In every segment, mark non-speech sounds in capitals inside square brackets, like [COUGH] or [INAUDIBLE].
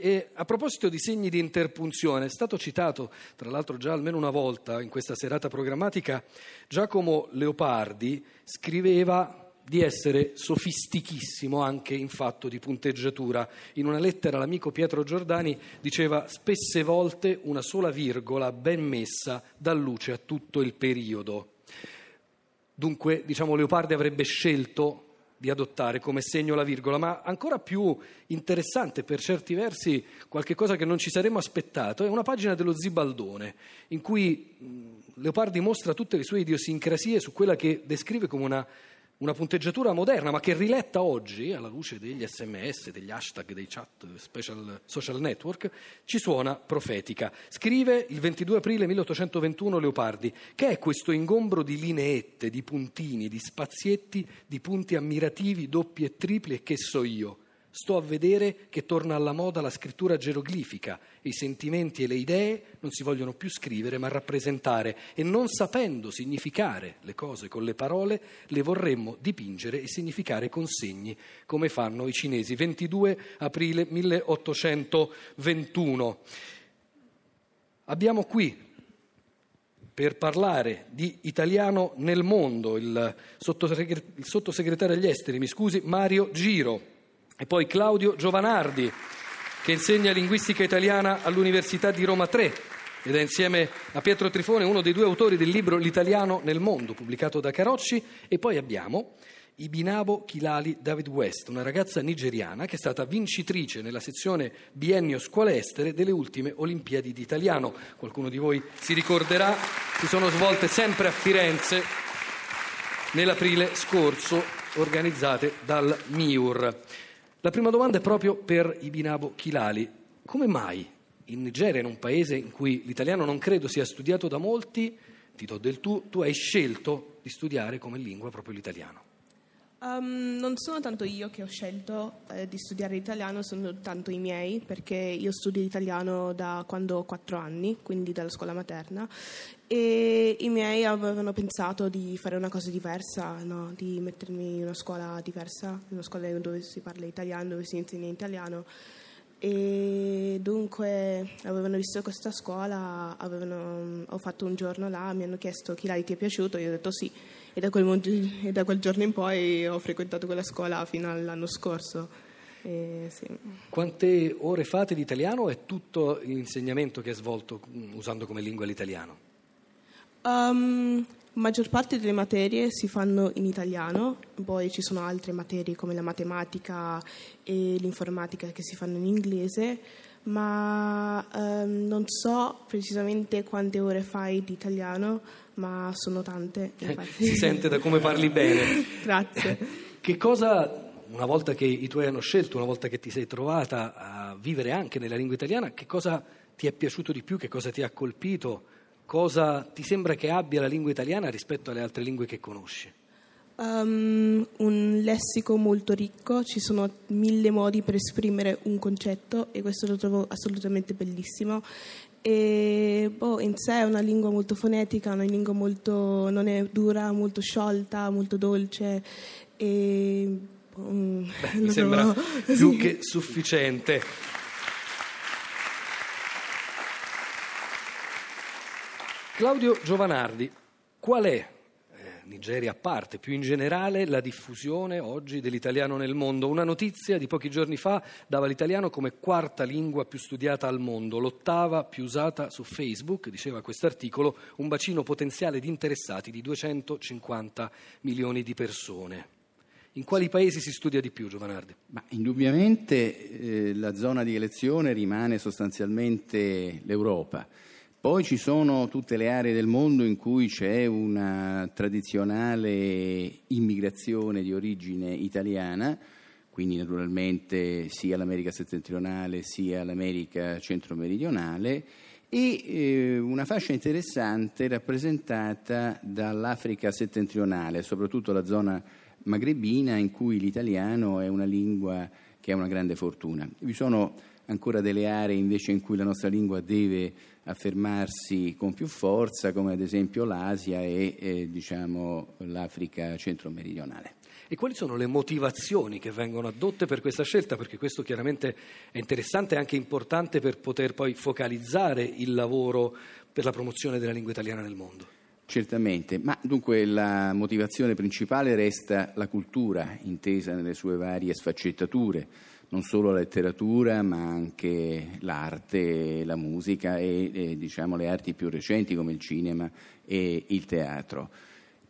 E a proposito di segni di interpunzione, è stato citato, tra l'altro già almeno una volta in questa serata programmatica, Giacomo Leopardi scriveva di essere sofistichissimo anche in fatto di punteggiatura. In una lettera all'amico Pietro Giordani diceva spesse volte una sola virgola ben messa dà luce a tutto il periodo. Dunque, diciamo, Leopardi avrebbe scelto di adottare come segno la virgola, ma ancora più interessante per certi versi, qualche cosa che non ci saremmo aspettato, è una pagina dello Zibaldone, in cui Leopardi mostra tutte le sue idiosincrasie su quella che descrive come una una punteggiatura moderna, ma che riletta oggi, alla luce degli sms, degli hashtag, dei chat special social network, ci suona profetica. Scrive il 22 aprile 1821 Leopardi, che è questo ingombro di lineette, di puntini, di spazietti, di punti ammirativi, doppi e tripli e che so io Sto a vedere che torna alla moda la scrittura geroglifica i sentimenti e le idee non si vogliono più scrivere ma rappresentare e non sapendo significare le cose con le parole le vorremmo dipingere e significare con segni come fanno i cinesi. 22 aprile 1821. Abbiamo qui per parlare di italiano nel mondo il sottosegretario agli esteri, mi scusi, Mario Giro. E poi Claudio Giovanardi, che insegna linguistica italiana all'Università di Roma 3 ed è insieme a Pietro Trifone uno dei due autori del libro L'italiano nel mondo, pubblicato da Carocci. E poi abbiamo Ibinabo Kilali David West, una ragazza nigeriana che è stata vincitrice nella sezione biennio scuole estere delle ultime Olimpiadi di italiano. Qualcuno di voi si ricorderà, si sono svolte sempre a Firenze nell'aprile scorso, organizzate dal MIUR. La prima domanda è proprio per Ibinabo Kilali. Come mai in Nigeria, in un paese in cui l'italiano non credo sia studiato da molti, ti do del tu, tu hai scelto di studiare come lingua proprio l'italiano? Um, non sono tanto io che ho scelto eh, di studiare italiano, sono tanto i miei, perché io studio italiano da quando ho quattro anni, quindi dalla scuola materna, e i miei avevano pensato di fare una cosa diversa, no? di mettermi in una scuola diversa, una scuola dove si parla italiano, dove si insegna italiano. E dunque avevano visto questa scuola, avevano, ho fatto un giorno là, mi hanno chiesto chi ti è piaciuto, io ho detto sì e da, quel, e da quel giorno in poi ho frequentato quella scuola fino all'anno scorso. Sì. Quante ore fate di italiano e tutto l'insegnamento che è svolto usando come lingua l'italiano? Um, maggior parte delle materie si fanno in italiano, poi ci sono altre materie come la matematica e l'informatica che si fanno in inglese, ma um, non so precisamente quante ore fai di italiano, ma sono tante. si sente da come parli bene. [LAUGHS] Grazie. Che cosa, una volta che i tuoi hanno scelto, una volta che ti sei trovata a vivere anche nella lingua italiana, che cosa ti è piaciuto di più, che cosa ti ha colpito, cosa ti sembra che abbia la lingua italiana rispetto alle altre lingue che conosci? Um, un lessico molto ricco, ci sono mille modi per esprimere un concetto e questo lo trovo assolutamente bellissimo e boh, in sé è una lingua molto fonetica, una lingua molto non è dura, molto sciolta, molto dolce e um, Beh, [LAUGHS] mi sembra più [LAUGHS] che sufficiente. Claudio Giovanardi, qual è Nigeria a parte, più in generale la diffusione oggi dell'italiano nel mondo. Una notizia di pochi giorni fa dava l'italiano come quarta lingua più studiata al mondo, l'ottava più usata su Facebook, diceva quest'articolo, un bacino potenziale di interessati di 250 milioni di persone. In quali paesi si studia di più, Giovanardi? Ma indubbiamente eh, la zona di elezione rimane sostanzialmente l'Europa. Poi ci sono tutte le aree del mondo in cui c'è una tradizionale immigrazione di origine italiana, quindi naturalmente sia l'America settentrionale sia l'America centro-meridionale, e eh, una fascia interessante rappresentata dall'Africa settentrionale, soprattutto la zona magrebina in cui l'italiano è una lingua che ha una grande fortuna. Vi sono ancora delle aree invece in cui la nostra lingua deve affermarsi con più forza, come ad esempio l'Asia e eh, diciamo, l'Africa centro-meridionale. e quali sono le motivazioni che vengono adotte per questa scelta, perché questo chiaramente è interessante e anche importante per poter poi focalizzare il lavoro per la promozione della lingua italiana nel mondo. Certamente, ma dunque la motivazione principale resta la cultura, intesa nelle sue varie sfaccettature, non solo la letteratura, ma anche l'arte, la musica e, e diciamo, le arti più recenti come il cinema e il teatro.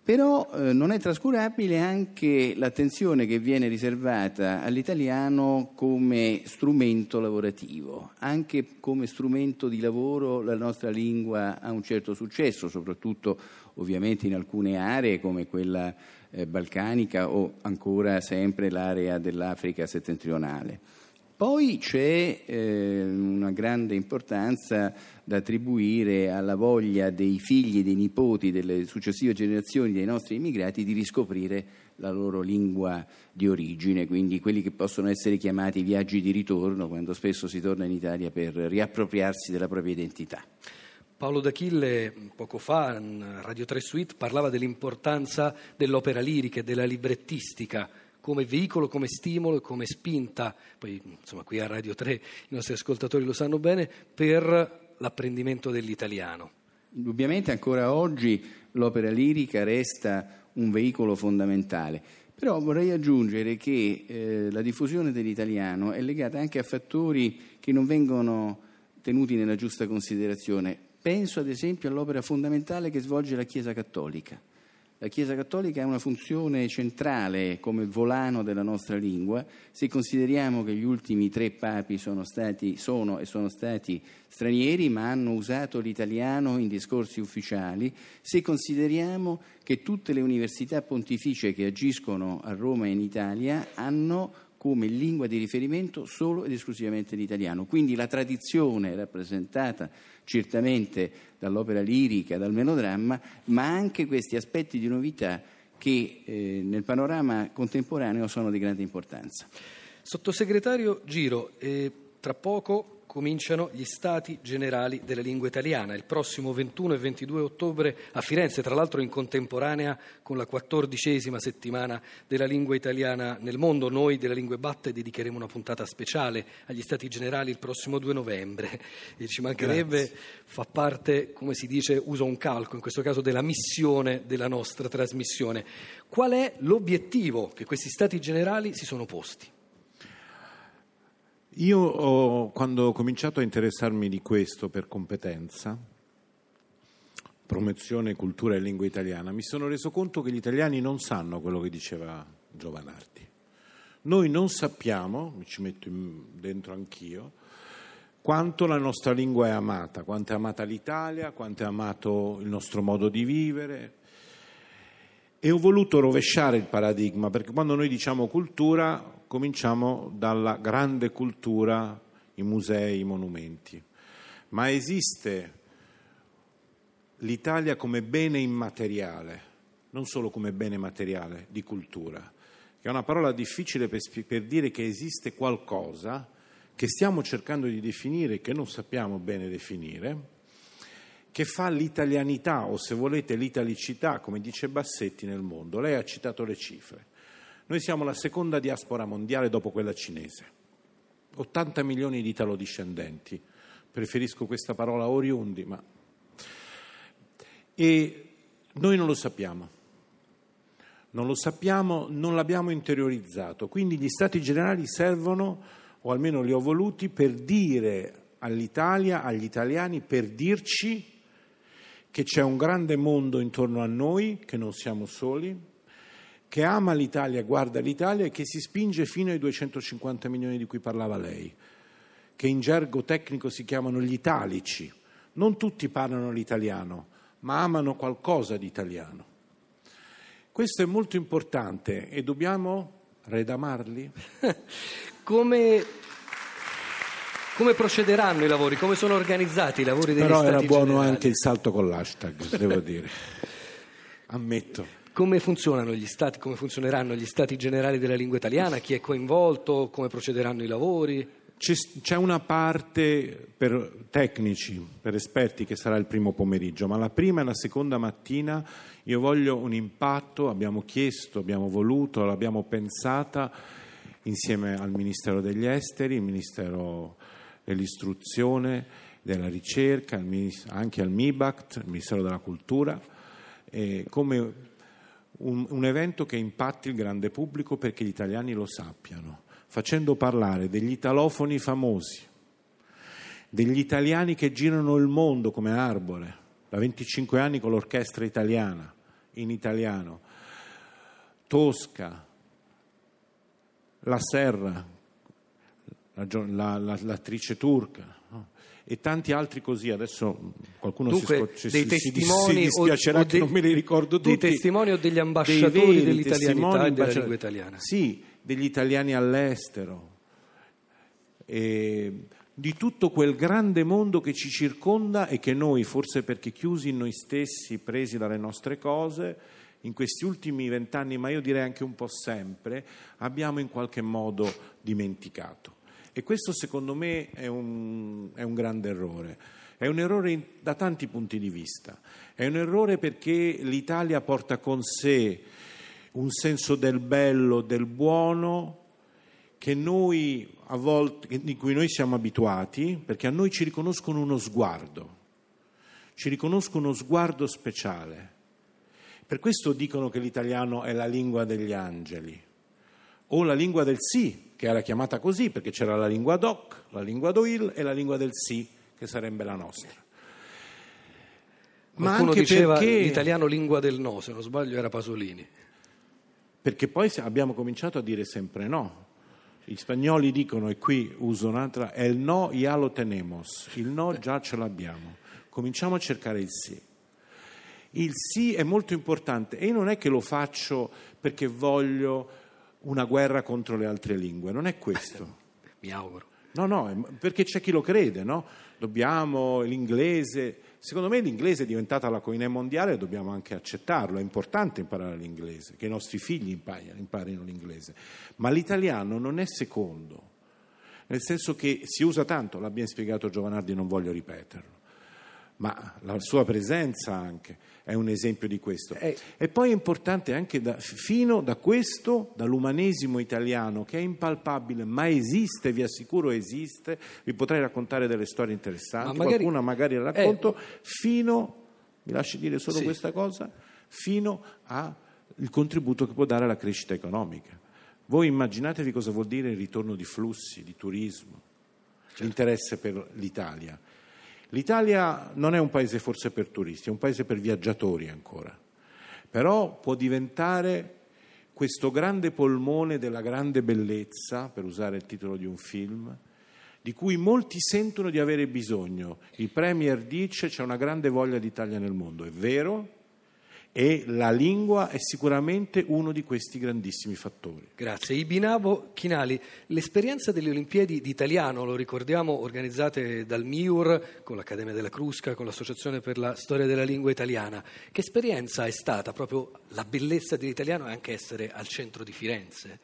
Però eh, non è trascurabile anche l'attenzione che viene riservata all'italiano come strumento lavorativo. Anche come strumento di lavoro la nostra lingua ha un certo successo, soprattutto ovviamente in alcune aree come quella eh, balcanica o ancora sempre l'area dell'Africa settentrionale. Poi c'è eh, una grande importanza da attribuire alla voglia dei figli dei nipoti delle successive generazioni dei nostri immigrati di riscoprire la loro lingua di origine, quindi quelli che possono essere chiamati viaggi di ritorno, quando spesso si torna in Italia per riappropriarsi della propria identità. Paolo D'Achille poco fa in Radio 3 Suite parlava dell'importanza dell'opera lirica e della librettistica come veicolo, come stimolo e come spinta, poi insomma qui a Radio 3 i nostri ascoltatori lo sanno bene, per l'apprendimento dell'italiano. Indubbiamente ancora oggi l'opera lirica resta un veicolo fondamentale, però vorrei aggiungere che eh, la diffusione dell'italiano è legata anche a fattori che non vengono tenuti nella giusta considerazione. Penso ad esempio all'opera fondamentale che svolge la Chiesa Cattolica. La Chiesa Cattolica ha una funzione centrale come volano della nostra lingua, se consideriamo che gli ultimi tre papi sono, stati, sono e sono stati stranieri ma hanno usato l'italiano in discorsi ufficiali, se consideriamo che tutte le università pontificie che agiscono a Roma e in Italia hanno come lingua di riferimento solo ed esclusivamente l'italiano. Quindi la tradizione rappresentata certamente dall'opera lirica, dal melodramma, ma anche questi aspetti di novità che eh, nel panorama contemporaneo sono di grande importanza. Sottosegretario Giro, eh, tra poco cominciano gli Stati Generali della Lingua Italiana il prossimo 21 e 22 ottobre a Firenze, tra l'altro in contemporanea con la quattordicesima settimana della lingua italiana nel mondo. Noi della Lingue Batte dedicheremo una puntata speciale agli Stati Generali il prossimo 2 novembre e ci mancherebbe, Grazie. fa parte, come si dice, uso un calco, in questo caso della missione della nostra trasmissione. Qual è l'obiettivo che questi Stati Generali si sono posti? Io ho, quando ho cominciato a interessarmi di questo per competenza, promozione, cultura e lingua italiana, mi sono reso conto che gli italiani non sanno quello che diceva Giovanardi. Noi non sappiamo, mi ci metto dentro anch'io, quanto la nostra lingua è amata, quanto è amata l'Italia, quanto è amato il nostro modo di vivere. E ho voluto rovesciare il paradigma, perché quando noi diciamo cultura cominciamo dalla grande cultura, i musei, i monumenti. Ma esiste l'Italia come bene immateriale, non solo come bene materiale di cultura, che è una parola difficile per, per dire che esiste qualcosa che stiamo cercando di definire e che non sappiamo bene definire, che fa l'italianità o se volete l'italicità, come dice Bassetti, nel mondo. Lei ha citato le cifre. Noi siamo la seconda diaspora mondiale dopo quella cinese. 80 milioni di italodiscendenti. Preferisco questa parola oriundi, ma... E noi non lo sappiamo. Non lo sappiamo, non l'abbiamo interiorizzato. Quindi gli stati generali servono, o almeno li ho voluti, per dire all'Italia, agli italiani, per dirci che c'è un grande mondo intorno a noi, che non siamo soli, che ama l'Italia, guarda l'Italia e che si spinge fino ai 250 milioni di cui parlava lei, che in gergo tecnico si chiamano gli italici. Non tutti parlano l'italiano, ma amano qualcosa di italiano. Questo è molto importante e dobbiamo redamarli? [LAUGHS] come, come procederanno i lavori? Come sono organizzati i lavori degli Però Stati era buono generali? anche il salto con l'hashtag, devo dire. [LAUGHS] Ammetto. Come funzionano gli stati, come funzioneranno gli stati generali della lingua italiana? Chi è coinvolto? Come procederanno i lavori? C'è una parte per tecnici, per esperti, che sarà il primo pomeriggio, ma la prima e la seconda mattina io voglio un impatto, abbiamo chiesto, abbiamo voluto, l'abbiamo pensata insieme al Ministero degli Esteri, il Ministero dell'Istruzione, della Ricerca, anche al MIBACT, il Ministero della Cultura, come un, un evento che impatti il grande pubblico perché gli italiani lo sappiano facendo parlare degli italofoni famosi, degli italiani che girano il mondo come Arbore, da 25 anni con l'orchestra italiana, in italiano, Tosca, La Serra, la, la, la, l'attrice turca, e tanti altri così. Adesso qualcuno Dunque, si, dei si, testimoni si, dispiacerà o, o che non me li ricordo tutti. Dei testimoni o degli ambasciatori dell'italianità e della lingua italiana? Sì, degli italiani all'estero, e di tutto quel grande mondo che ci circonda e che noi, forse perché chiusi in noi stessi, presi dalle nostre cose, in questi ultimi vent'anni, ma io direi anche un po' sempre, abbiamo in qualche modo dimenticato. E questo secondo me è un, è un grande errore. È un errore da tanti punti di vista. È un errore perché l'Italia porta con sé un senso del bello, del buono, noi volte, di cui noi siamo abituati, perché a noi ci riconoscono uno sguardo, ci riconoscono uno sguardo speciale. Per questo dicono che l'italiano è la lingua degli angeli, o la lingua del sì, che era chiamata così perché c'era la lingua doc, la lingua doil e la lingua del sì, che sarebbe la nostra. Ma Qualcuno anche diceva perché... l'italiano lingua del no, se non sbaglio era Pasolini perché poi abbiamo cominciato a dire sempre no. Gli spagnoli dicono, e qui uso un'altra, è il no, ya lo tenemos, il no già ce l'abbiamo, cominciamo a cercare il sì. Il sì è molto importante e io non è che lo faccio perché voglio una guerra contro le altre lingue, non è questo. [LAUGHS] Mi auguro. No, no, perché c'è chi lo crede, no? Dobbiamo l'inglese, Secondo me l'inglese è diventata la coinè mondiale e dobbiamo anche accettarlo, è importante imparare l'inglese, che i nostri figli imparino l'inglese, ma l'italiano non è secondo, nel senso che si usa tanto, l'abbiamo spiegato Giovanardi, non voglio ripeterlo, ma la sua presenza anche è un esempio di questo. Eh. E poi è importante anche da, fino da questo, dall'umanesimo italiano, che è impalpabile, ma esiste, vi assicuro esiste, vi potrei raccontare delle storie interessanti, ma magari, qualcuna magari la racconto, eh. fino, mi lasci dire solo sì. questa cosa, fino al contributo che può dare alla crescita economica. Voi immaginatevi cosa vuol dire il ritorno di flussi, di turismo, certo. l'interesse per l'Italia. L'Italia non è un paese forse per turisti, è un paese per viaggiatori ancora, però può diventare questo grande polmone della grande bellezza, per usare il titolo di un film, di cui molti sentono di avere bisogno. Il Premier dice c'è una grande voglia d'Italia nel mondo, è vero, e la lingua è sicuramente uno di questi grandissimi fattori. Grazie. Ibinabo Chinali, l'esperienza delle Olimpiadi d'italiano, lo ricordiamo, organizzate dal MIUR con l'Accademia della Crusca, con l'Associazione per la Storia della Lingua Italiana, che esperienza è stata proprio la bellezza dell'italiano e anche essere al centro di Firenze?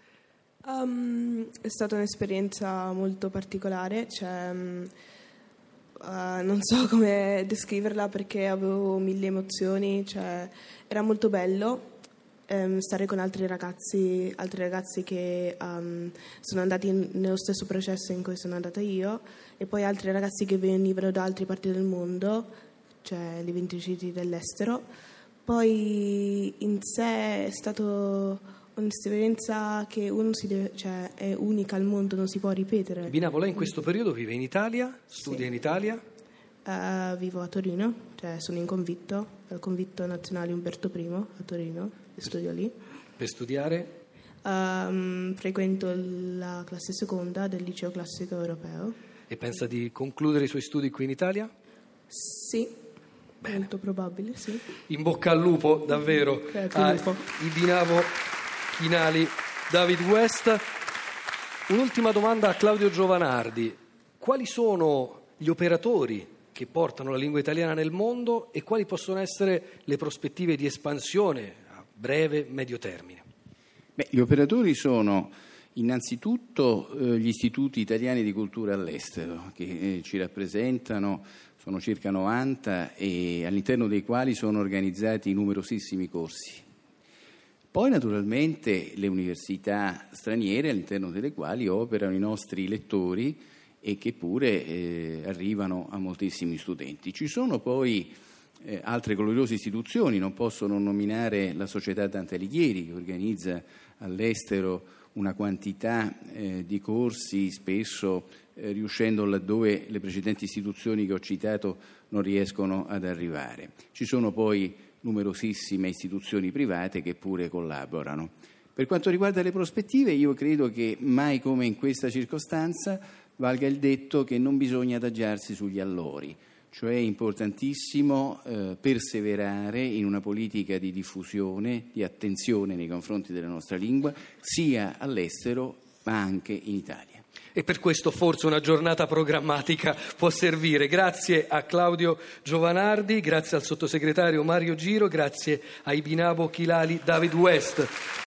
Um, è stata un'esperienza molto particolare, cioè, um, uh, non so [LAUGHS] come descriverla perché avevo mille emozioni, cioè, era molto bello um, stare con altri ragazzi, altri ragazzi che sono andati nello stesso processo in cui sono andata io e poi altri ragazzi che venivano da altre parti del mondo, cioè gli vincitori dell'estero. Poi in sé è stato un'esperienza che uno deve, cioè, è unica al mondo, non si può ripetere. Binavo, lei in questo periodo vive in Italia, studia sì. in Italia? Uh, vivo a Torino, cioè sono in convitto, al convitto nazionale Umberto I a Torino, e studio lì. Per studiare? Um, frequento la classe seconda del liceo classico europeo. E pensa di concludere i suoi studi qui in Italia? Sì, Bene. molto probabile, sì. In bocca al lupo, davvero, a Ibinavo Chinali, David West. Un'ultima domanda a Claudio Giovanardi. Quali sono gli operatori che portano la lingua italiana nel mondo e quali possono essere le prospettive di espansione a breve, medio termine? Beh, gli operatori sono Innanzitutto eh, gli istituti italiani di cultura all'estero che eh, ci rappresentano sono circa 90 e all'interno dei quali sono organizzati numerosissimi corsi. Poi naturalmente le università straniere all'interno delle quali operano i nostri lettori e che pure eh, arrivano a moltissimi studenti. Ci sono poi eh, altre gloriose istituzioni, non posso non nominare la Società Dante Alighieri che organizza all'estero una quantità eh, di corsi, spesso eh, riuscendo laddove le precedenti istituzioni che ho citato non riescono ad arrivare. Ci sono poi numerosissime istituzioni private che pure collaborano. Per quanto riguarda le prospettive, io credo che mai come in questa circostanza valga il detto che non bisogna adagiarsi sugli allori, cioè è importantissimo eh, perseverare in una politica di diffusione, di attenzione nei confronti della nostra lingua, sia all'estero ma anche in Italia. E per questo forse una giornata programmatica può servire. Grazie a Claudio Giovanardi, grazie al sottosegretario Mario Giro, grazie ai Binabo Chilali David West.